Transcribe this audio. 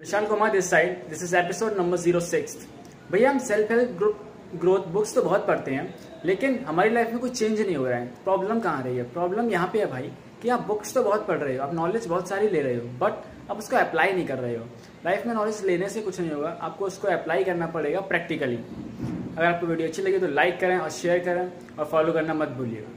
Vishal Kumar this side this is episode number zero six भैया, हम self help group growth books तो बहुत पढ़ते हैं, लेकिन हमारी लाइफ में कुछ चेंज नहीं हो रहा है। प्रॉब्लम कहाँ रही है? प्रॉब्लम यहाँ पे है भाई, कि आप बुक्स तो बहुत पढ़ रहे हो, आप नॉलेज बहुत सारी ले रहे हो बट आप उसको अप्लाई नहीं कर रहे हो। लाइफ में नॉलेज लेने से कुछ नहीं होगा, आपको उसको अप्लाई करना पड़ेगा प्रैक्टिकली अगर आपको वीडियो अच्छी लगी तो लाइक करें और शेयर करें और फॉलो करना मत भूलिएगा।